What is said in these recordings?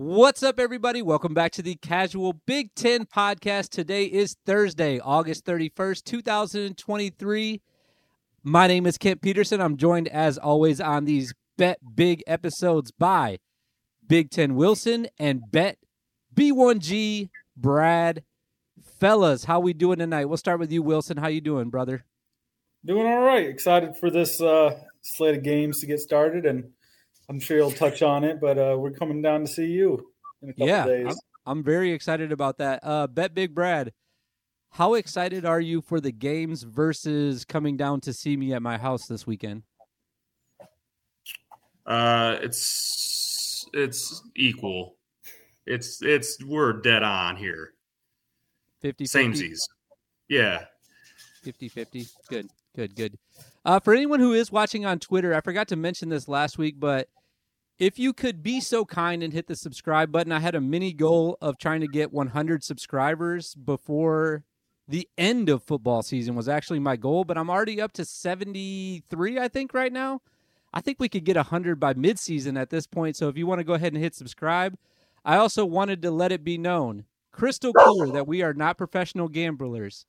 What's up, everybody? Welcome back to the Casual Big Ten podcast. Today is Thursday, August 31st, 2023. My name is Kent Peterson. I'm joined, as always, on these Bet Big episodes by Big Ten Wilson and Bet B1G Brad. Fellas, how we doing tonight? We'll start with you, Wilson. How you doing, brother? Doing all right. Excited for this uh, slate of games to get started, and I'm sure you'll touch on it. But uh, we're coming down to see you in a couple yeah, days. I'm, I'm very excited about that. Uh, Bet Big Brad, how excited are you for the games versus coming down to see me at my house this weekend? Uh, it's it's equal. It's it's we're dead on here. 50 Samesies. Yeah. 50 50. Good, good, good. Uh, for anyone who is watching on Twitter, I forgot to mention this last week, but if you could be so kind and hit the subscribe button, I had a mini goal of trying to get 100 subscribers before the end of football season was actually my goal, but I'm already up to 73, I think, right now. I think we could get 100 by midseason at this point. So if you want to go ahead and hit subscribe, I also wanted to let it be known crystal clear that we are not professional gamblers.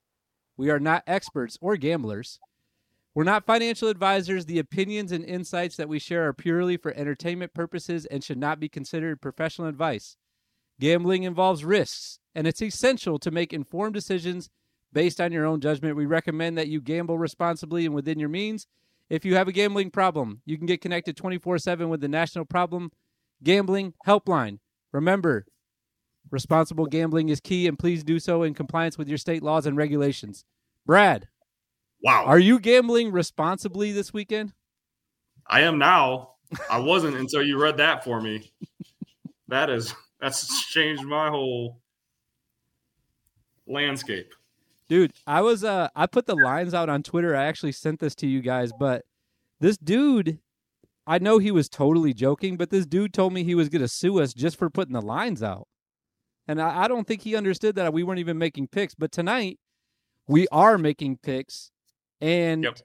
We are not experts or gamblers. We're not financial advisors. The opinions and insights that we share are purely for entertainment purposes and should not be considered professional advice. Gambling involves risks, and it's essential to make informed decisions based on your own judgment. We recommend that you gamble responsibly and within your means. If you have a gambling problem, you can get connected 24 7 with the National Problem Gambling Helpline. Remember, responsible gambling is key, and please do so in compliance with your state laws and regulations. Brad, Wow. are you gambling responsibly this weekend? I am now. I wasn't until you read that for me. That is that's changed my whole landscape. Dude, I was uh I put the lines out on Twitter. I actually sent this to you guys, but this dude I know he was totally joking, but this dude told me he was gonna sue us just for putting the lines out. And I, I don't think he understood that we weren't even making picks. But tonight we are making picks and Yep.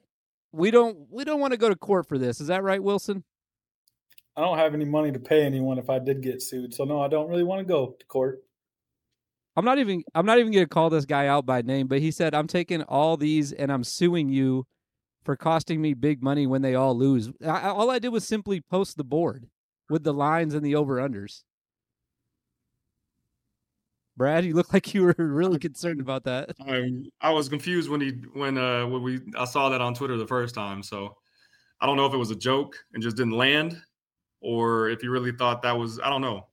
we don't we don't want to go to court for this. Is that right, Wilson? I don't have any money to pay anyone if I did get sued, so no, I don't really want to go to court. I'm not even I'm not even gonna call this guy out by name, but he said I'm taking all these and I'm suing you for costing me big money when they all lose. I, I- all I did was simply post the board with the lines and the over unders. Brad, you look like you were really concerned about that. I I was confused when he when uh when we I saw that on Twitter the first time. So I don't know if it was a joke and just didn't land, or if he really thought that was I don't know.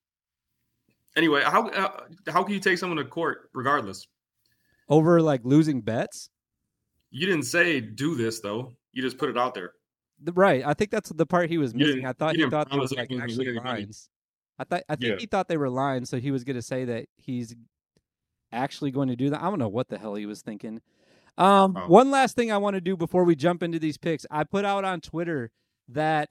Anyway, how how, how can you take someone to court regardless? Over like losing bets. You didn't say do this though. You just put it out there. The- Right. I think that's the part he was missing. I thought you he thought were promise like was actually lines. I thought I think Yeah. he thought they were lying, so he was going to say that he's actually going to do that. I don't know what the hell he was thinking. Um, Oh. One last thing I want to do before we jump into these picks, I put out on Twitter that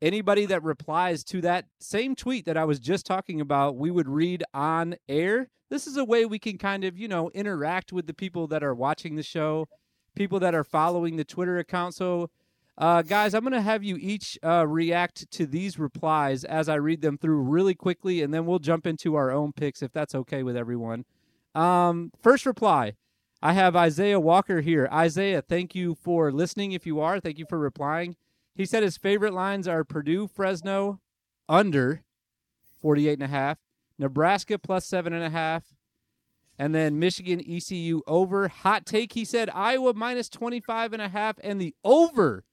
anybody that replies to that same tweet that I was just talking about, we would read on air. This is a way we can kind of, you know, interact with the people that are watching the show, people that are following the Twitter account. So, uh, guys, I'm going to have you each uh, react to these replies as I read them through really quickly, and then we'll jump into our own picks if that's okay with everyone. Um, first reply I have Isaiah Walker here. Isaiah, thank you for listening. If you are, thank you for replying. He said his favorite lines are Purdue, Fresno, under 48 and a half, Nebraska plus seven and a half, and then Michigan ECU over. Hot take, he said Iowa minus 25 and a half and the over.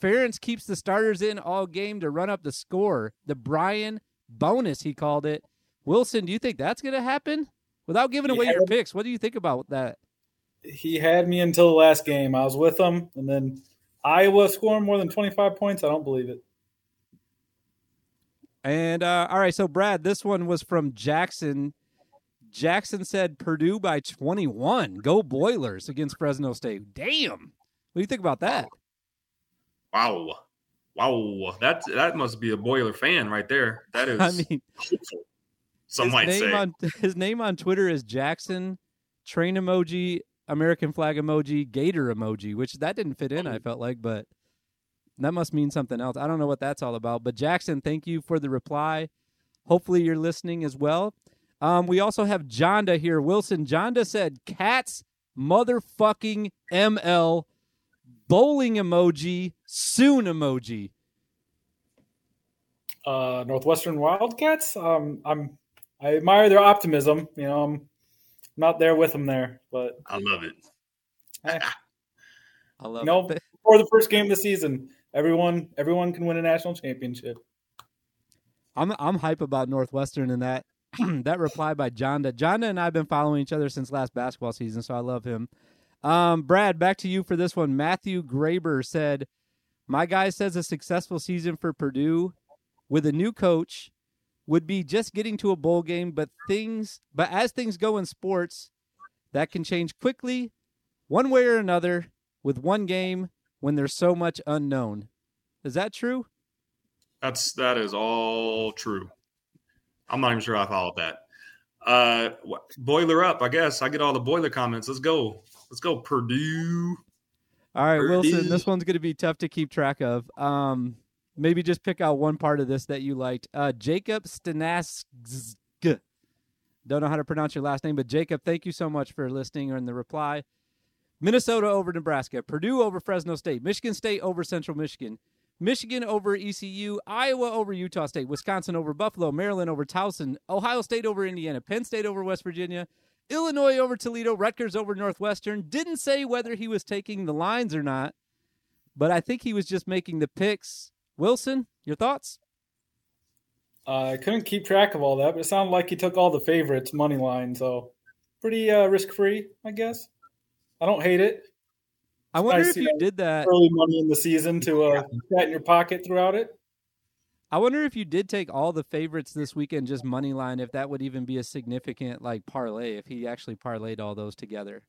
Ferentz keeps the starters in all game to run up the score. The Brian bonus, he called it. Wilson, do you think that's going to happen? Without giving away your picks, what do you think about that? He had me until the last game. I was with him, and then Iowa scoring more than 25 points. I don't believe it. And uh, all right, so Brad, this one was from Jackson. Jackson said Purdue by 21. Go Boilers against Fresno State. Damn. What do you think about that? Wow. Wow. That that must be a boiler fan right there. That is I mean, hopeful. Some his might name say. on his name on Twitter is Jackson train emoji, American flag emoji, gator emoji, which that didn't fit in, I Oh. felt like, but that must mean something else. I don't know what that's all about. But Jackson, thank you for the reply. Hopefully, you're listening as well. Um, we also have Jonda here. Wilson Jonda said, "Cats motherfucking ML bowling emoji soon emoji." Uh, Northwestern Wildcats. Um, I'm I admire their optimism. You know, I'm not there with them there, but I love it. eh, I love No. it. for the first game of the season, everyone everyone can win a national championship. I'm I'm hype about Northwestern and that that reply by Jonda. Jonda and I have been following each other since last basketball season, so I love him. Um, Brad, back to you for this one. Matthew Graber said, "My guy says a successful season for Purdue with a new coach would be just getting to a bowl game, but things but as things go in sports, that can change quickly, one way or another, with one game when there's so much unknown." Is that true? That's that is all true. I'm not even sure I followed that. Uh, boiler up, I guess. I get all the boiler comments. Let's go. Let's go, Purdue. All right, Wilson, this one's going to be tough to keep track of. Um, maybe just pick out one part of this that you liked. Uh, Jacob Stanask. Don't know how to pronounce your last name, but Jacob, thank you so much for listening or in the reply. Minnesota over Nebraska, Purdue over Fresno State, Michigan State over Central Michigan, Michigan over ECU, Iowa over Utah State, Wisconsin over Buffalo, Maryland over Towson, Ohio State over Indiana, Penn State over West Virginia, Illinois over Toledo, Rutgers over Northwestern. Didn't say whether he was taking the lines or not, but I think he was just making the picks. Wilson, your thoughts? Uh, I couldn't keep track of all that, but it sounded like he took all the favorites money line, so pretty uh, risk free, I guess. I don't hate it. I wonder nice if you did that. Early money in the season to uh, pat in your pocket throughout it. I wonder if you did take all the favorites this weekend, just money line, if that would even be a significant like parlay, if he actually parlayed all those together.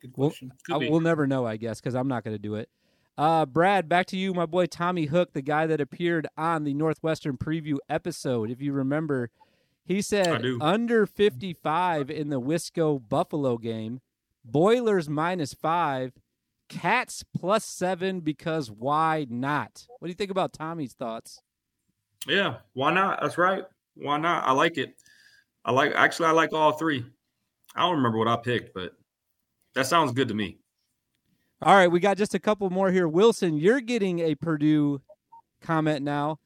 Good Well, question. Could I, we'll never know, I guess, because I'm not going to do it. Uh, Brad, back to you, my boy Tommy Hook, the guy that appeared on the Northwestern preview episode. If you remember, he said under 55 in the Wisco Buffalo game, Boilers minus five, Cats plus seven because why not? What do you think about Tommy's thoughts? Yeah, why not? That's right. Why not? I like it. I like actually I like all three. I don't remember what I picked, but that sounds good to me. All right, we got just a couple more here. Wilson, you're getting a Purdue comment now.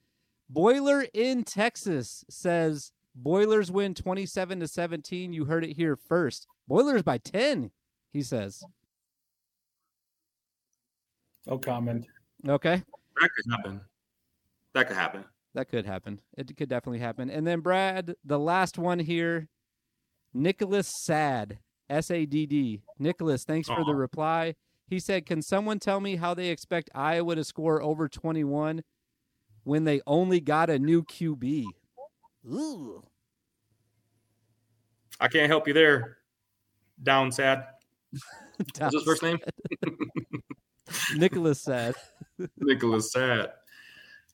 Boiler in Texas says Boilers win 27 to 17. You heard it here first. Boilers by 10, he says. No comment. Okay. That could happen. That could happen. That could happen. It could definitely happen. And then Brad, the last one here, Nicholas Sad, S A D D. Nicholas, thanks for the reply. He said, "Can someone tell me how they expect Iowa to score over 21 when they only got a new QB?" Ooh. I can't help you there. Down sad. What's his first name? Nicholas Sad. Nicholas Sad.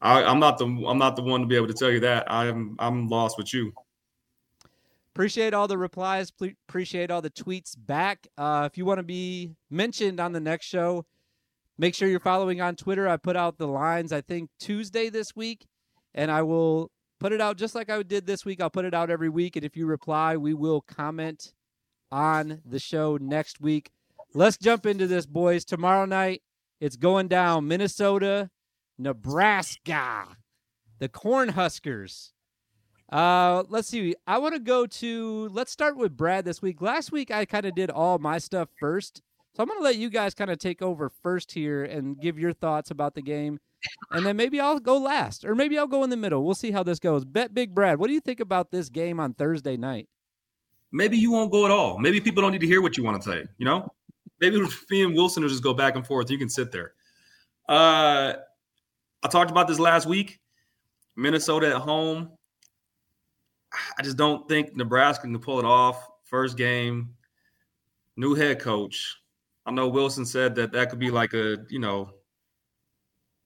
I, I'm not the I'm not the one to be able to tell you that. I'm I'm lost with you. Appreciate all the replies. Ple- appreciate all the tweets back. Uh, if you want to be mentioned on the next show, make sure you're following on Twitter. I put out the lines, I think, Tuesday this week, and I will put it out just like I did this week. I'll put it out every week. And if you reply, we will comment on the show next week. Let's jump into this, boys. Tomorrow night, it's going down Minnesota, Nebraska, the Cornhuskers. Uh, let's see. I want to go to. Let's start with Brad this week. Last week, I kind of did all my stuff first, so I'm going to let you guys kind of take over first here and give your thoughts about the game, and then maybe I'll go last, or maybe I'll go in the middle. We'll see how this goes. Bet Big Brad, what do you think about this game on Thursday night? Maybe you won't go at all. Maybe people don't need to hear what you want to say. You know, maybe me and Wilson will just go back and forth. You can sit there. Uh, I talked about this last week. Minnesota at home. I just don't think Nebraska can pull it off. First game, new head coach. I know Wilson said that that could be like a you know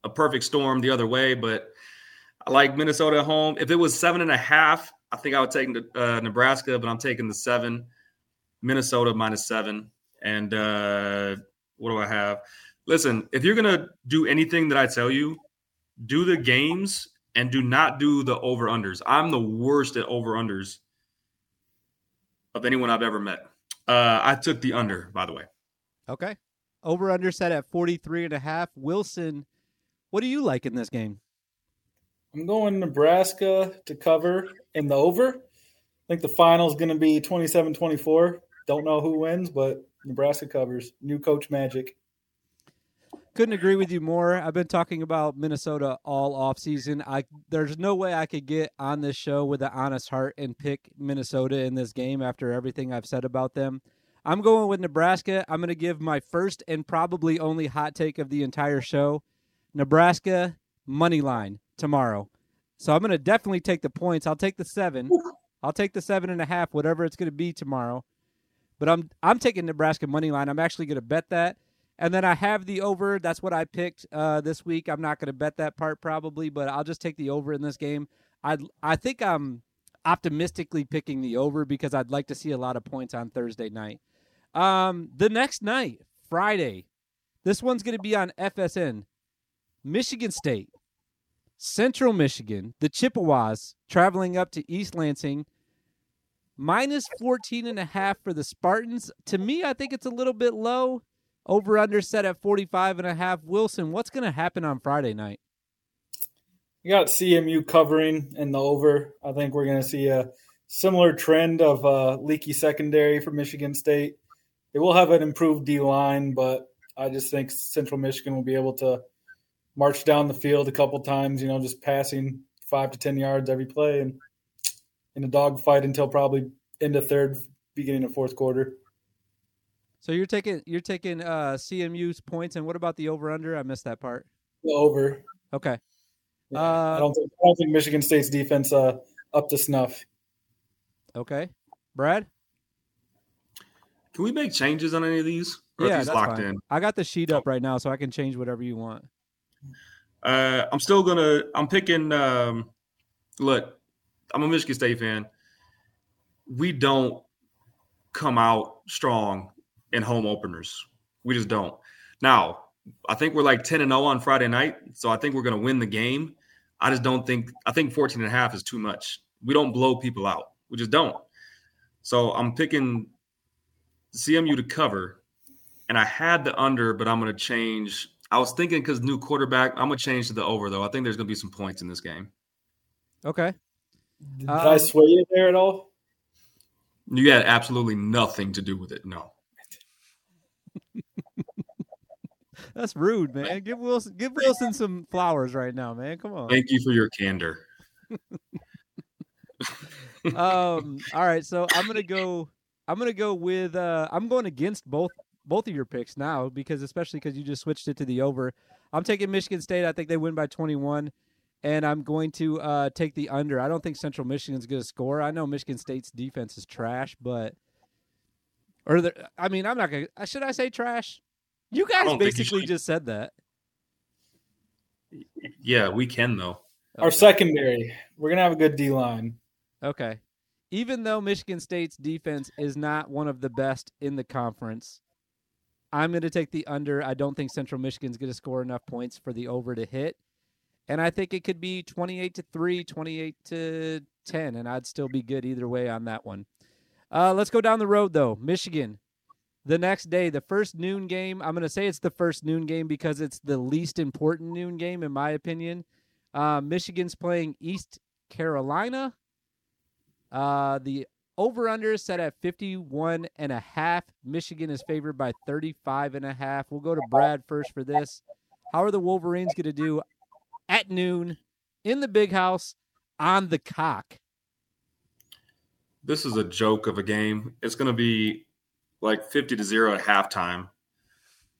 a perfect storm the other way, but I like Minnesota at home. If it was seven and a half, I think I would take uh, Nebraska, but I'm taking the seven. Minnesota minus seven. And uh, what do I have? Listen, if you're gonna do anything that I tell you, do the games and do not do the over unders. I'm the worst at over unders of anyone I've ever met. Uh, I took the under, by the way. Okay. Over under set at 43 and a half. Wilson, what do you like in this game? I'm going Nebraska to cover in the over. I think the final is going to be 27 24. Don't know who wins, but Nebraska covers. New coach magic. Couldn't agree with you more. I've been talking about Minnesota all off season. I there's no way I could get on this show with an honest heart and pick Minnesota in this game after everything I've said about them. I'm going with Nebraska. I'm going to give my first and probably only hot take of the entire show. Nebraska money line tomorrow. So I'm going to definitely take the points. I'll take the seven. I'll take the seven and a half, whatever it's going to be tomorrow. But I'm I'm taking Nebraska money line. I'm actually going to bet that. And then I have the over. That's what I picked uh, this week. I'm not going to bet that part probably, but I'll just take the over in this game. I I think I'm optimistically picking the over because I'd like to see a lot of points on Thursday night. Um, the next night, Friday, this one's going to be on FSN. Michigan State, Central Michigan, the Chippewas traveling up to East Lansing. Minus 14 and a half for the Spartans. To me, I think it's a little bit low. Over under set at 45 and a half. Wilson, what's going to happen on Friday night? You got CMU covering in the over. I think we're going to see a similar trend of uh, leaky secondary for Michigan State. They will have an improved D line, but I just think Central Michigan will be able to march down the field a couple times, you know, just passing five to 10 yards every play and in a dogfight until probably into third, beginning of fourth quarter. So you're taking you're taking uh, CMU's points, and what about the over under? I missed that part. The over. Okay. Yeah, uh, I don't think I don't think Michigan State's defense uh, up to snuff. Okay, Brad. Can we make changes on any of these? Or yeah, these that's locked fine. in. I got the sheet up right now, so I can change whatever you want. Uh, I'm still gonna. I'm picking. Um, look, I'm a Michigan State fan. We don't come out strong in home openers. We just don't. Now, I think we're like 10 and 0 on Friday night, so I think we're going to win the game. I just don't think I think 14 and a half is too much. We don't blow people out. We just don't. So I'm picking CMU to cover and I had the under, but I'm going to change. I was thinking because new quarterback, I'm going to change to the over though. I think there's going to be some points in this game. Okay. Did I Um, sway you there at all? You had absolutely nothing to do with it. No. That's rude, man. Give Wilson give Wilson some flowers right now, man. Come on. Thank you for your candor. um all right so i'm gonna go i'm gonna go with uh i'm going against both both of your picks now because especially because you just switched it to the over i'm taking michigan state i think they win by 21 and i'm going to uh take the under i don't think central michigan's gonna score i know michigan state's defense is trash but or the, i mean i'm not gonna uh, should i say trash you guys don't you basically just said that Yeah, we can though. Our secondary, we're gonna have a good D line. Okay. Even though Michigan State's defense is not one of the best in the conference, I'm going to take the under. I don't think Central Michigan's going to score enough points for the over to hit. And I think it could be 28 to 3, 28 to 10, and I'd still be good either way on that one. Uh, let's go down the road, though. Michigan, the next day, the first noon game. I'm going to say it's the first noon game because it's the least important noon game, in my opinion. Uh, Michigan's playing East Carolina. Uh, the over under is set at 51 and a half. Michigan is favored by 35 and a half. We'll go to Brad first for this. How are the Wolverines going to do at noon in the big house on the cock? This is a joke of a game. It's going to be like 50 to 0 at halftime.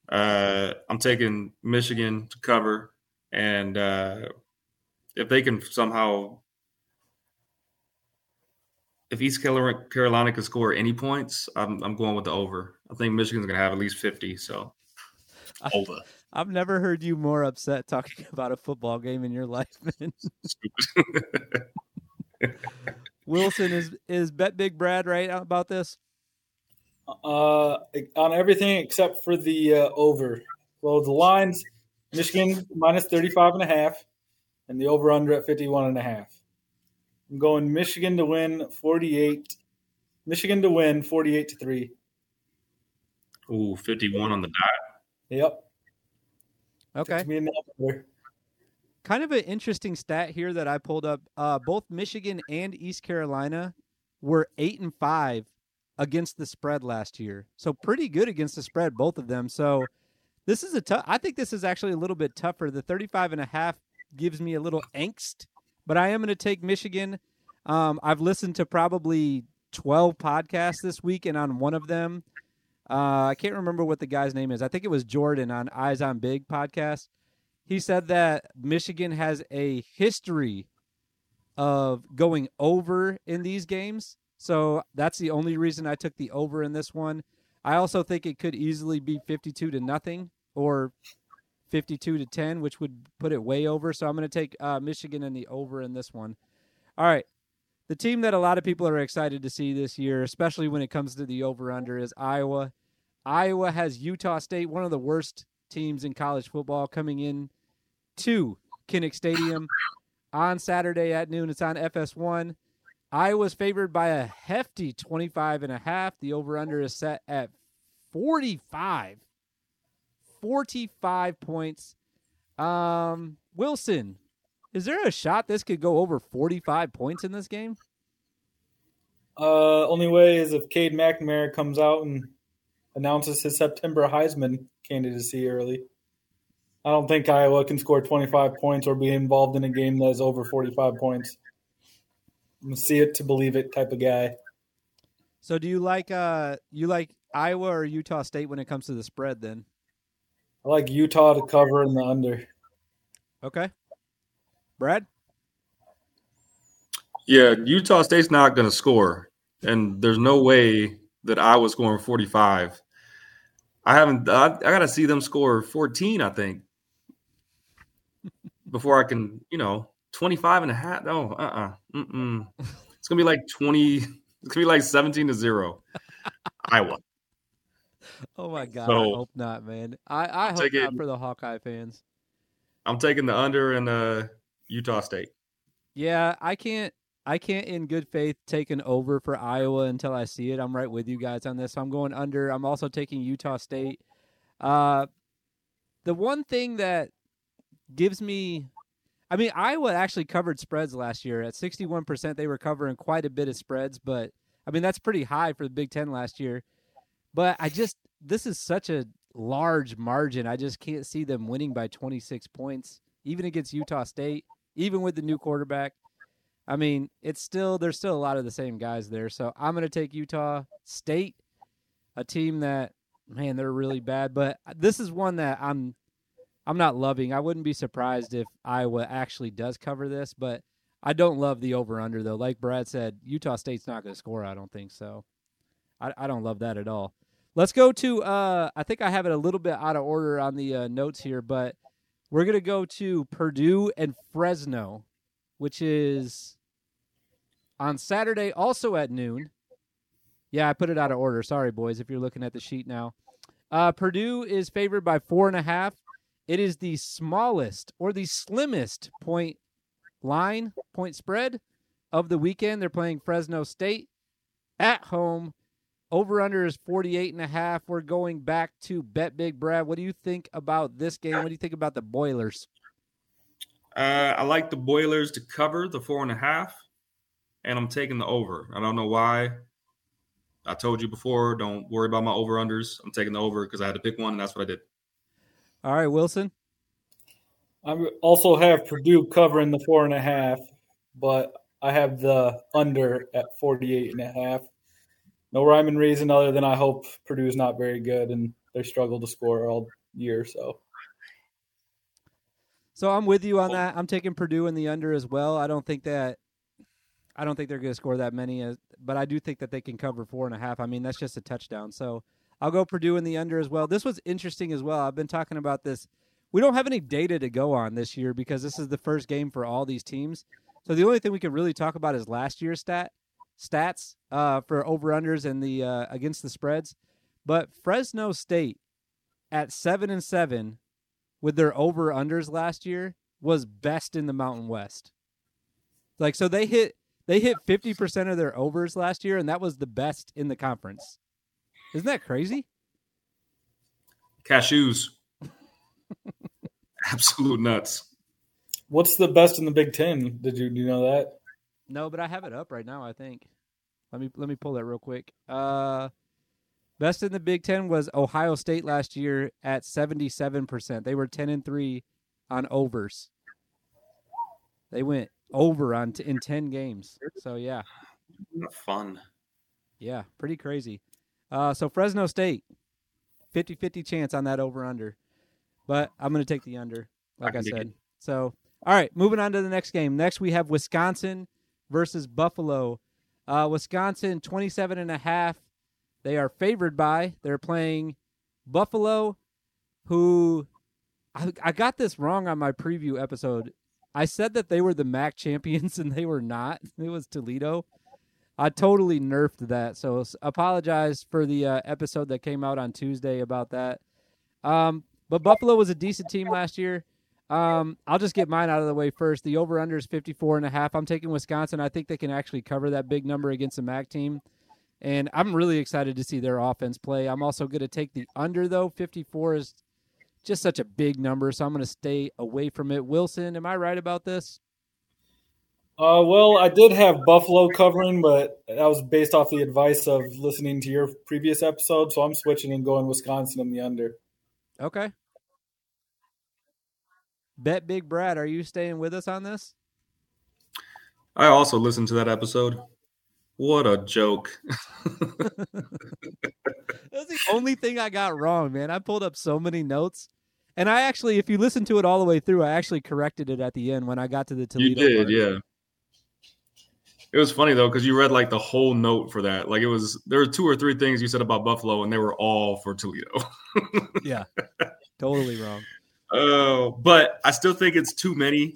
Uh, I'm taking Michigan to cover. And uh, if they can somehow, if East Carolina can score any points, I'm, I'm going with the over. I think Michigan's going to have at least 50. So over. I've never heard you more upset talking about a football game in your life, man. Wilson is is bet big Brad right about this? Uh, on everything except for the uh, over. Well, the lines, Michigan minus 35 and a half. and the over under at 51 and a half. I'm going Michigan to win 48. Michigan to win 48 to 3. Ooh, 51 on the dot. Yep. Okay. Me Kind of an interesting stat here that I pulled up. Uh, both Michigan and East Carolina were eight and five against the spread last year. So pretty good against the spread, both of them. So this is a tough I think this is actually a little bit tougher. The 35 and a half gives me a little angst, but I am going to take Michigan. Um, I've listened to probably 12 podcasts this week, and on one of them, uh, I can't remember what the guy's name is. I think it was Jordan on Eyes on Big podcast. He said that Michigan has a history of going over in these games. So that's the only reason I took the over in this one. I also think it could easily be 52 to nothing or 52 to 10, which would put it way over. So I'm going to take uh, Michigan in the over in this one. All right. The team that a lot of people are excited to see this year, especially when it comes to the over under, is Iowa. Iowa has Utah State, one of the worst teams in college football, coming in to Kinnick Stadium on Saturday at noon. It's on FS1. Iowa's favored by a hefty 25 and a half. The over under is set at 45. 45 points. Um, Wilson, is there a shot this could go over 45 points in this game? Uh, only way is if Cade McNamara comes out and announces his September Heisman candidacy early. I don't think Iowa can score 25 points or be involved in a game that is over 45 points. I'm see it to believe it type of guy. So do you like uh you like Iowa or Utah State when it comes to the spread then? I like Utah to cover in the under. Okay. Brad? Yeah, Utah State's not going to score, and there's no way that Iowa's scoring 45. I haven't. I, I got to see them score 14. I think before I can, you know, 25 and a half. No, uh, uh-uh. uh, It's gonna be like 20. It's gonna be like 17 to zero. Iowa. Oh my god! So, I hope not, man. I I hope not for the Hawkeye fans. I'm taking the under and uh, Utah State. Yeah, I can't. I can't, in good faith, take an over for Iowa until I see it. I'm right with you guys on this. I'm going under. I'm also taking Utah State. Uh, the one thing that gives me, I mean, Iowa actually covered spreads last year at 61%. They were covering quite a bit of spreads, but I mean that's pretty high for the Big Ten last year. But I just this is such a large margin. I just can't see them winning by 26 points, even against Utah State, even with the new quarterback. I mean, it's still there's still a lot of the same guys there. So I'm going to take Utah State, a team that man they're really bad, but this is one that I'm I'm not loving. I wouldn't be surprised if Iowa actually does cover this, but I don't love the over under though. Like Brad said, Utah State's not going to score. I don't think so. I, I don't love that at all. Let's go to. Uh, I think I have it a little bit out of order on the uh, notes here, but we're gonna go to Purdue and Fresno, which is on Saturday, also at noon. Yeah, I put it out of order. Sorry, boys, if you're looking at the sheet now. Uh, Purdue is favored by four and a half. It is the smallest or the slimmest point line, point spread of the weekend. They're playing Fresno State at home. Over under is 48 and a half. We're going back to Bet Big Brad. What do you think about this game? What do you think about the Boilers? Uh, I like the Boilers to cover the four and a half, and I'm taking the over. I don't know why. I told you before, don't worry about my over unders. I'm taking the over because I had to pick one, and that's what I did. All right, Wilson. I also have Purdue covering the four and a half, but I have the under at 48 and a half no rhyme and reason other than I hope Purdue's not very good and they struggle to score all year. So, so I'm with you on that. I'm taking Purdue in the under as well. I don't think that I don't think they're going to score that many, uh, but I do think that they can cover four and a half. I mean, that's just a touchdown. So I'll go Purdue in the under as well. This was interesting as well. I've been talking about this. We don't have any data to go on this year because this is the first game for all these teams. So the only thing we can really talk about is last year's stat stats uh, for over unders and the uh, against the spreads. But Fresno State at seven and seven with their over unders last year was best in the Mountain West. Like so they hit they hit 50% of their overs last year and that was the best in the conference. Isn't that crazy? Cashews. Absolute nuts. What's the best in the Big Ten? Did you do you know that? No, but I have it up right now, I think. Let me let me pull that real quick. Uh best in the Big 10 was Ohio State last year at 77%. They were 10 and 3 on overs. They went over on t- in 10 games. So yeah. Fun. Yeah, pretty crazy. Uh so Fresno State 50-50 chance on that over under. But I'm going to take the under like I I, said. it. So all right, moving on to the next game. Next we have Wisconsin versus Buffalo. Uh, Wisconsin 27 and a half. They are favored by. They're playing Buffalo, who I, I got this wrong on my preview episode. I said that they were the MAC champions and they were not. It was Toledo. I totally nerfed that. So apologize for the uh, episode that came out on Tuesday about that. Um, but Buffalo was a decent team last year. Um, I'll just get mine out of the way first. The over under is 54 and a half. I'm taking Wisconsin. I think they can actually cover that big number against the MAC team. And I'm really excited to see their offense play. I'm also going to take the under though. 54 is just such a big number, so I'm going to stay away from it. Wilson, am I right about this? Uh, well, I did have Buffalo covering, but that was based off the advice of listening to your previous episode. So I'm switching and going Wisconsin in the under. Okay. Bet Big Brad, are you staying with us on this? I also listened to that episode. What a joke. That's the only thing I got wrong, man. I pulled up so many notes. And I actually, if you listen to it all the way through, I actually corrected it at the end when I got to the Toledo. you did, part. yeah. It was funny though because you read like the whole note for that. Like it was there were two or three things you said about Buffalo, and they were all for Toledo. Yeah. totally wrong. Oh, but I still think it's too many.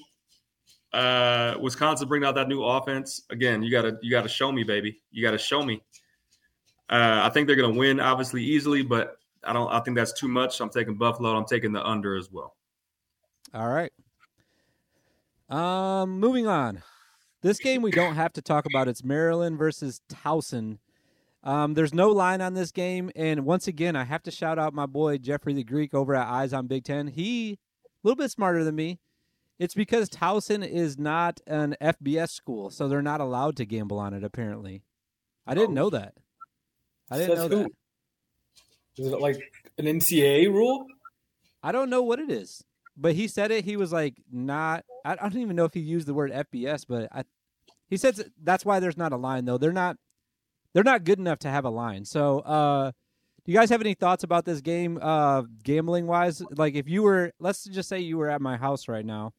Uh, Wisconsin bring out that new offense again. You gotta you gotta show me, baby. You gotta show me. Uh, I think they're gonna win, obviously easily, but I don't. I think that's too much. I'm taking Buffalo. I'm taking the under as well. All right. Um, moving on. This game we don't have to talk about. It's Maryland versus Towson. Um, there's no line on this game, and once again, I have to shout out my boy Jeffrey the Greek over at Eyes on Big Ten. He a little bit smarter than me. It's because Towson is not an FBS school, so they're not allowed to gamble on it. Apparently, I didn't know that. I didn't Says know who? that. Is it like an NCAA rule? I don't know what it is, but he said it. He was like, not. I, I don't even know if he used the word FBS, but I. He says that's why there's not a line though. They're not. They're not good enough to have a line. So, uh, do you guys have any thoughts about this game, uh, gambling wise? Like, if you were, let's just say you were at my house right now,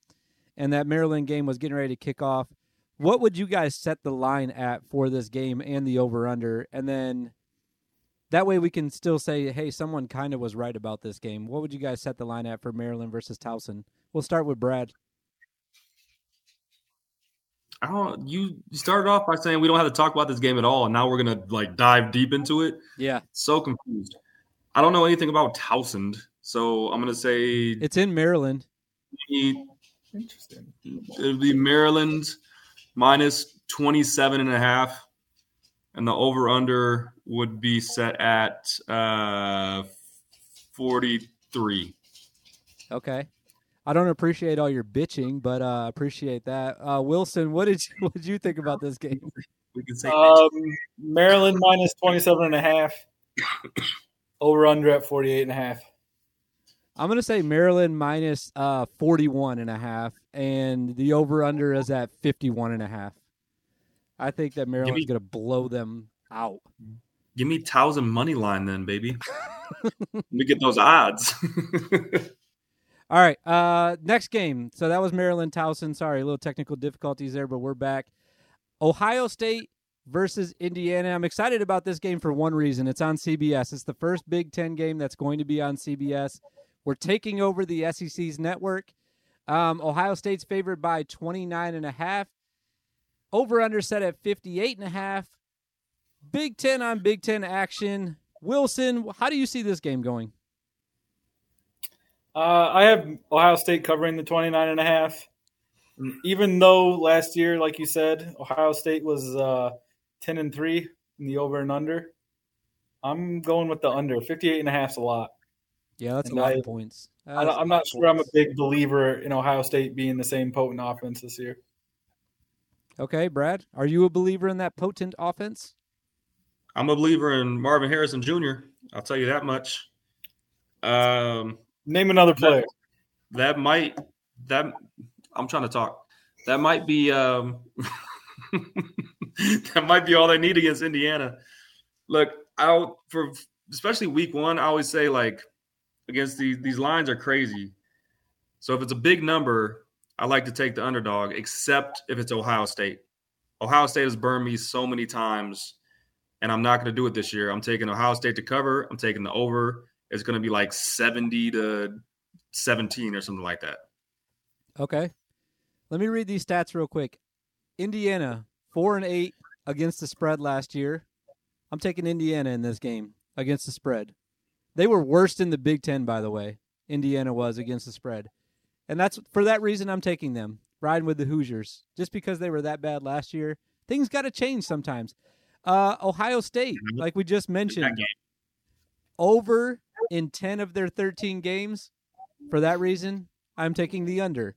and that Maryland game was getting ready to kick off, what would you guys set the line at for this game and the over under, and then that way we can still say, hey, someone kind of was right about this game. What would you guys set the line at for Maryland versus Towson? We'll start with Brad. I don't. You started off by saying we don't have to talk about this game at all, and now we're gonna like dive deep into it. Yeah, So confused. I don't know anything about Towson, so I'm gonna say it's in Maryland. Interesting. it'll be Maryland minus 27 and a half, and the over under would be set at uh 43. Okay. I don't appreciate all your bitching, but uh appreciate that. Uh Wilson, what did you what did you think about this game? We can say Um, Maryland minus 27 and a half. Over under at 48 and a half. I'm gonna say Maryland minus uh 41 and a half, and the over under is at 51 and a half. I think that Maryland's me- gonna blow them out. give me Towson money line then, baby. Let me get those odds. All right. Uh, next game. So that was Maryland Towson. Sorry, a little technical difficulties there, but we're back. Ohio State versus Indiana. I'm excited about this game for one reason. It's on CBS. It's the first Big Ten game that's going to be on CBS. We're taking over the SEC's network. Um, Ohio State's favored by 29 and a half. Over under set at 58 and a half. Big Ten on Big Ten action. Wilson, how do you see this game going? Uh, I have Ohio State covering the 29 and a half. Even though last year, like you said, Ohio State was uh, 10 and 3 in the over and under, I'm going with the under. 58 and a half is a lot. Yeah, that's and a lot I, of points. I, am not sure points. I'm a big believer in Ohio State being the same potent offense this year. Okay, Brad, are you a believer in that potent offense? I'm a believer in Marvin Harrison Jr. I'll tell you that much. Um, Name another player. That, that might that I'm trying to talk. That might be um, that might be all they need against Indiana. Look, out for especially week one, I always say like against these these lines are crazy. So if it's a big number, I like to take the underdog, except if it's Ohio State. Ohio State has burned me so many times, and I'm not going to do it this year. I'm taking Ohio State to cover. I'm taking the over. It's going to be like 70 to 17 or something like that. Okay. Let me read these stats real quick. Indiana, 4 and 8 against the spread last year. I'm taking Indiana in this game against the spread. They were worst in the Big Ten, by the way. Indiana was against the spread. And that's for that reason I'm taking them, riding with the Hoosiers, just because they were that bad last year. Things got to change sometimes. Uh, Ohio State, like we just mentioned, over in 10 of their 13 games. For that reason, I'm taking the under.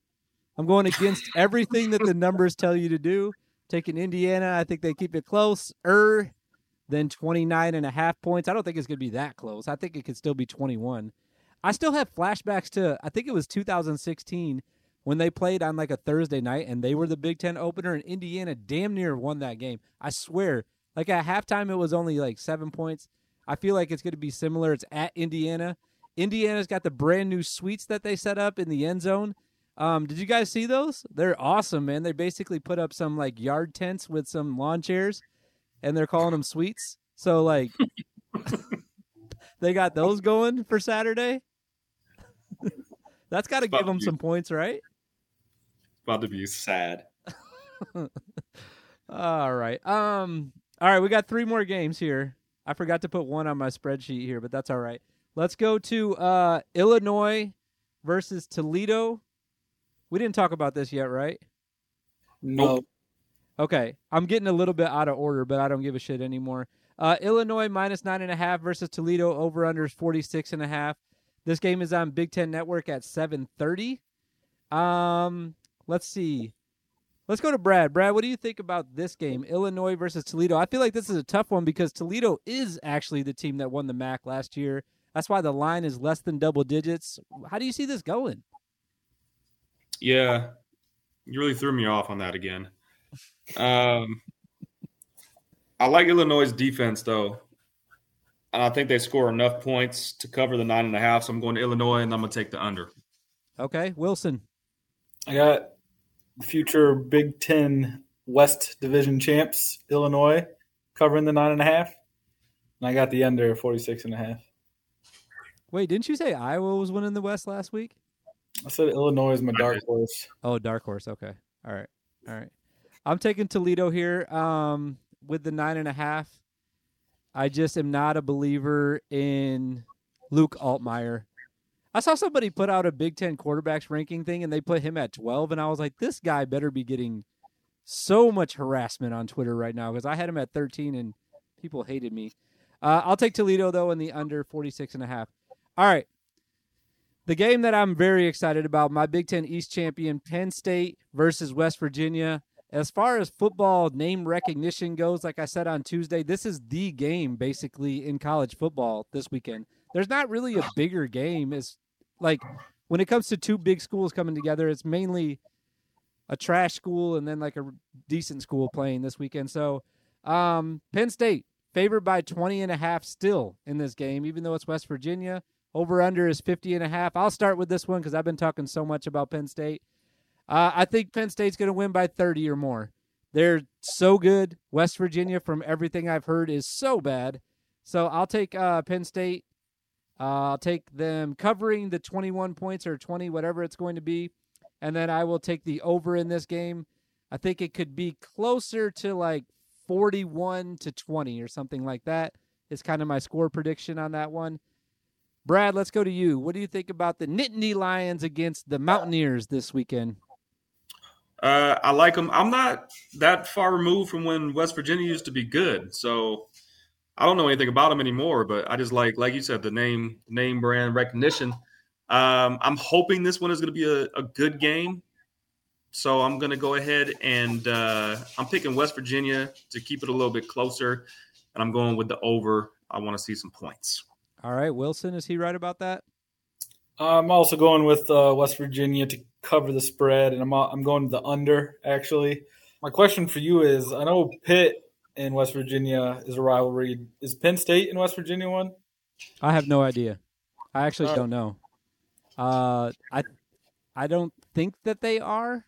I'm going against everything that the numbers tell you to do. Taking Indiana, I think they keep it close. Er, then 29 and a half points. I don't think it's going to be that close. I think it could still be 21. I still have flashbacks to I think it was 2016 when they played on like a Thursday night and they were the Big Ten opener and Indiana damn near won that game. I swear. Like at halftime it was only like seven points. I feel like it's gonna be similar. It's at Indiana. Indiana's got the brand new suites that they set up in the end zone. Um, did you guys see those? They're awesome, man. They basically put up some like yard tents with some lawn chairs and they're calling them suites. So like they got those going for Saturday. That's got to give them some points, right? About to be sad. all right. Um. All right. We got three more games here. I forgot to put one on my spreadsheet here, but that's all right. Let's go to uh, Illinois versus Toledo. We didn't talk about this yet, right? No. Okay. I'm getting a little bit out of order, but I don't give a shit anymore. Uh, Illinois minus nine and a half versus Toledo over under 46 and a half. This game is on Big Ten Network at 7:30. Um, let's see. Let's go to Brad. Brad, what do you think about this game, Illinois versus Toledo? I feel like this is a tough one because Toledo is actually the team that won the MAC last year. That's why the line is less than double digits. How do you see this going? Yeah, you really threw me off on that again. Um, I like Illinois' defense though. And I think they score enough points to cover the nine and a half. So I'm going to Illinois and I'm going to take the under. Okay. Wilson. I got future Big Ten West Division champs, Illinois, covering the nine and a half. And I got the under 46 and a half. Wait, didn't you say Iowa was winning the West last week? I said Illinois is my dark horse. Oh, dark horse. Okay. All right. All right. I'm taking Toledo here um, with the nine and a half. I just am not a believer in Luke Altmyer. I saw somebody put out a Big Ten quarterbacks ranking thing and they put him at 12. And I was like, this guy better be getting so much harassment on Twitter right now because I had him at 13 and people hated me. Uh, I'll take Toledo, though, in the under 46 and a half. All right. The game that I'm very excited about, my Big Ten East champion, Penn State versus West Virginia. As far as football name recognition goes, like I said on Tuesday, this is the game basically in college football this weekend. There's not really a bigger game. Is like when it comes to two big schools coming together, it's mainly a trash school and then like a decent school playing this weekend. So, um, Penn State favored by 20 and a half still in this game, even though it's West Virginia. Over under is 50 and a half. I'll start with this one because I've been talking so much about Penn State. Uh, I think Penn State's going to win by 30 or more. They're so good. West Virginia, from everything I've heard, is so bad. So I'll take uh, Penn State. I'll take them covering the 21 points or 20, whatever it's going to be. And then I will take the over in this game. I think it could be closer to like 41 to 20 or something like that. Is kind of my score prediction on that one. Brad, let's go to you. What do you think about the Nittany Lions against the Mountaineers this weekend? Uh, I like them. I'm not that far removed from when West Virginia used to be good, so I don't know anything about them anymore. But I just like, like you said, the name, name brand recognition. Um, I'm hoping this one is going to be a, a, good game. So I'm going to go ahead and uh, I'm picking West Virginia to keep it a little bit closer, and I'm going with the over. I want to see some points. All right, Wilson, is he right about that? I'm also going with uh, West Virginia to cover the spread, and I'm I'm going to the under. Actually, my question for you is: I know Pitt and West Virginia is a rivalry. Is Penn State and West Virginia one? I have no idea. I actually uh, don't know. Uh, I I don't think that they are,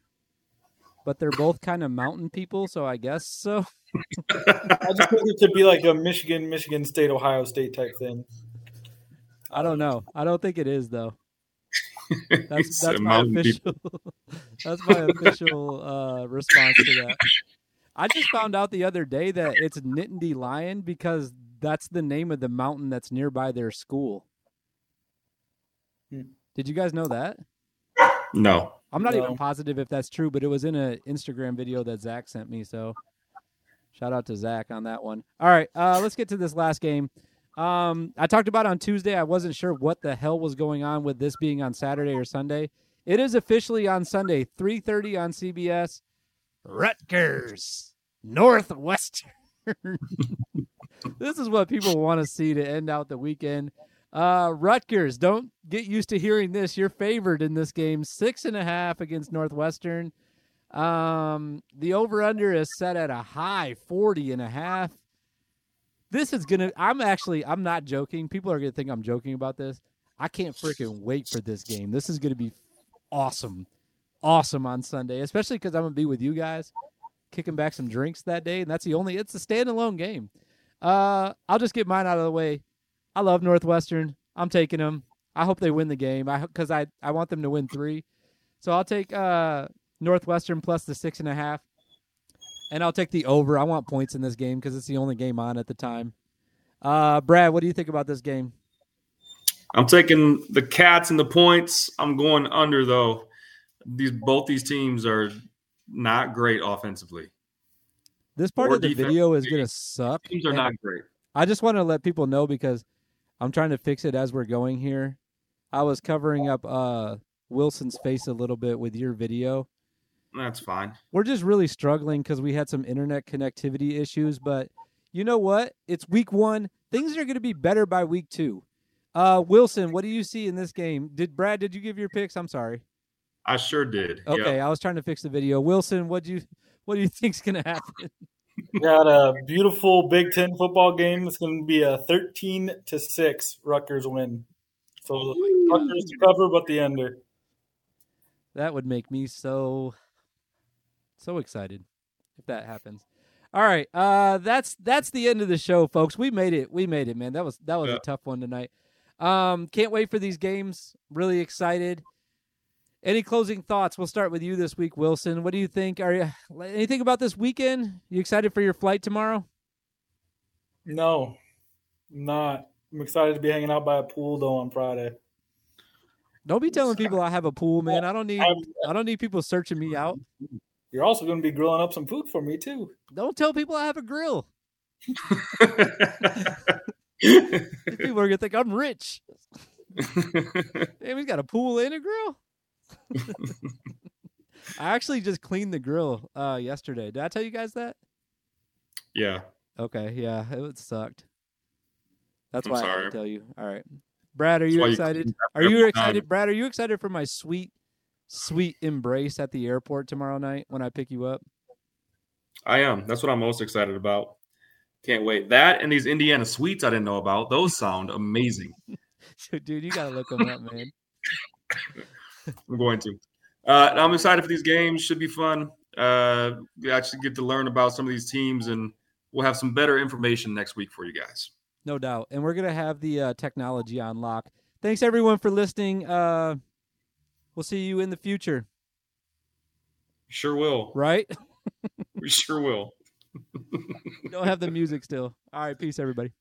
but they're both kind of mountain people, so I guess so. I just think it could be like a Michigan, Michigan State, Ohio State type thing. I don't know. I don't think it is though. That's that's my official. that's my official uh, response to that. I just found out the other day that it's Nittany Lion because that's the name of the mountain that's nearby their school. Hmm. Did you guys know that? No. I'm not no. even positive if that's true, but it was in an Instagram video that Zach sent me. So shout out to Zach on that one. All right, uh, let's get to this last game. Um, I talked about on Tuesday. I wasn't sure what the hell was going on with this being on Saturday or Sunday. It is officially on Sunday, 3:30 on CBS. Rutgers, Northwestern. this is what people want to see to end out the weekend. Uh, Rutgers, don't get used to hearing this. You're favored in this game, six and a half against Northwestern. Um, the over under is set at a high 40 and a half this is gonna i'm actually i'm not joking people are gonna think i'm joking about this i can't freaking wait for this game this is gonna be awesome awesome on sunday especially because i'm gonna be with you guys kicking back some drinks that day and that's the only it's a standalone game uh i'll just get mine out of the way i love northwestern i'm taking them i hope they win the game i because i i want them to win three so i'll take uh northwestern plus the six and a half and I'll take the over. I want points in this game because it's the only game on at the time. Uh, Brad, what do you think about this game? I'm taking the Cats and the points. I'm going under though. These both these teams are not great offensively. This part or of the video is going to suck. Teams are not great. I just want to let people know because I'm trying to fix it as we're going here. I was covering up uh, Wilson's face a little bit with your video that's fine. We're just really struggling because we had some internet connectivity issues, but you know what? It's week one. Things are going to be better by week two. Uh, Wilson, what do you see in this game? Did Brad? Did you give your picks? I'm sorry. I sure did. Okay, yep. I was trying to fix the video. Wilson, what do you what do you think's going to happen? Got a beautiful Big Ten football game. It's going to be a 13 to six Rutgers win. So Rutgers to cover, but the under. That would make me so so excited if that happens. All right, uh, that's that's the end of the show, folks. We made it. We made it, man. That was that was yeah. a tough one tonight. Um, can't wait for these games. Really excited. Any closing thoughts? We'll start with you this week, Wilson. What do you think? Are you anything about this weekend? You excited for your flight tomorrow? No, I'm not. I'm excited to be hanging out by a pool though on Friday. Don't be telling people I have a pool, man. I don't need I don't need people searching me out. You're also going to be grilling up some food for me too. Don't tell people I have a grill. people are gonna think I'm rich. Damn, he's got a pool and a grill. I actually just cleaned the grill uh, yesterday. Did I tell you guys that? Yeah. Okay. Yeah, it sucked. That's I'm why sorry. I tell you. All right, Brad, are you excited? You are you excited, Brad? Are you excited for my sweet sweet embrace at the airport tomorrow night when I pick you up? I am. That's what I'm most excited about. Can't wait. That and these Indiana sweets I didn't know about. Those sound amazing. Dude, you got to look them up, man. I'm going to. Uh, I'm excited for these games. Should be fun. Uh, we actually get to learn about some of these teams, and we'll have some better information next week for you guys. No doubt. And we're going to have the uh, technology on lock. Thanks, everyone, for listening. Uh, We'll see you in the future. Sure will. Right? we sure will. Don't have the music still. All right. Peace, everybody.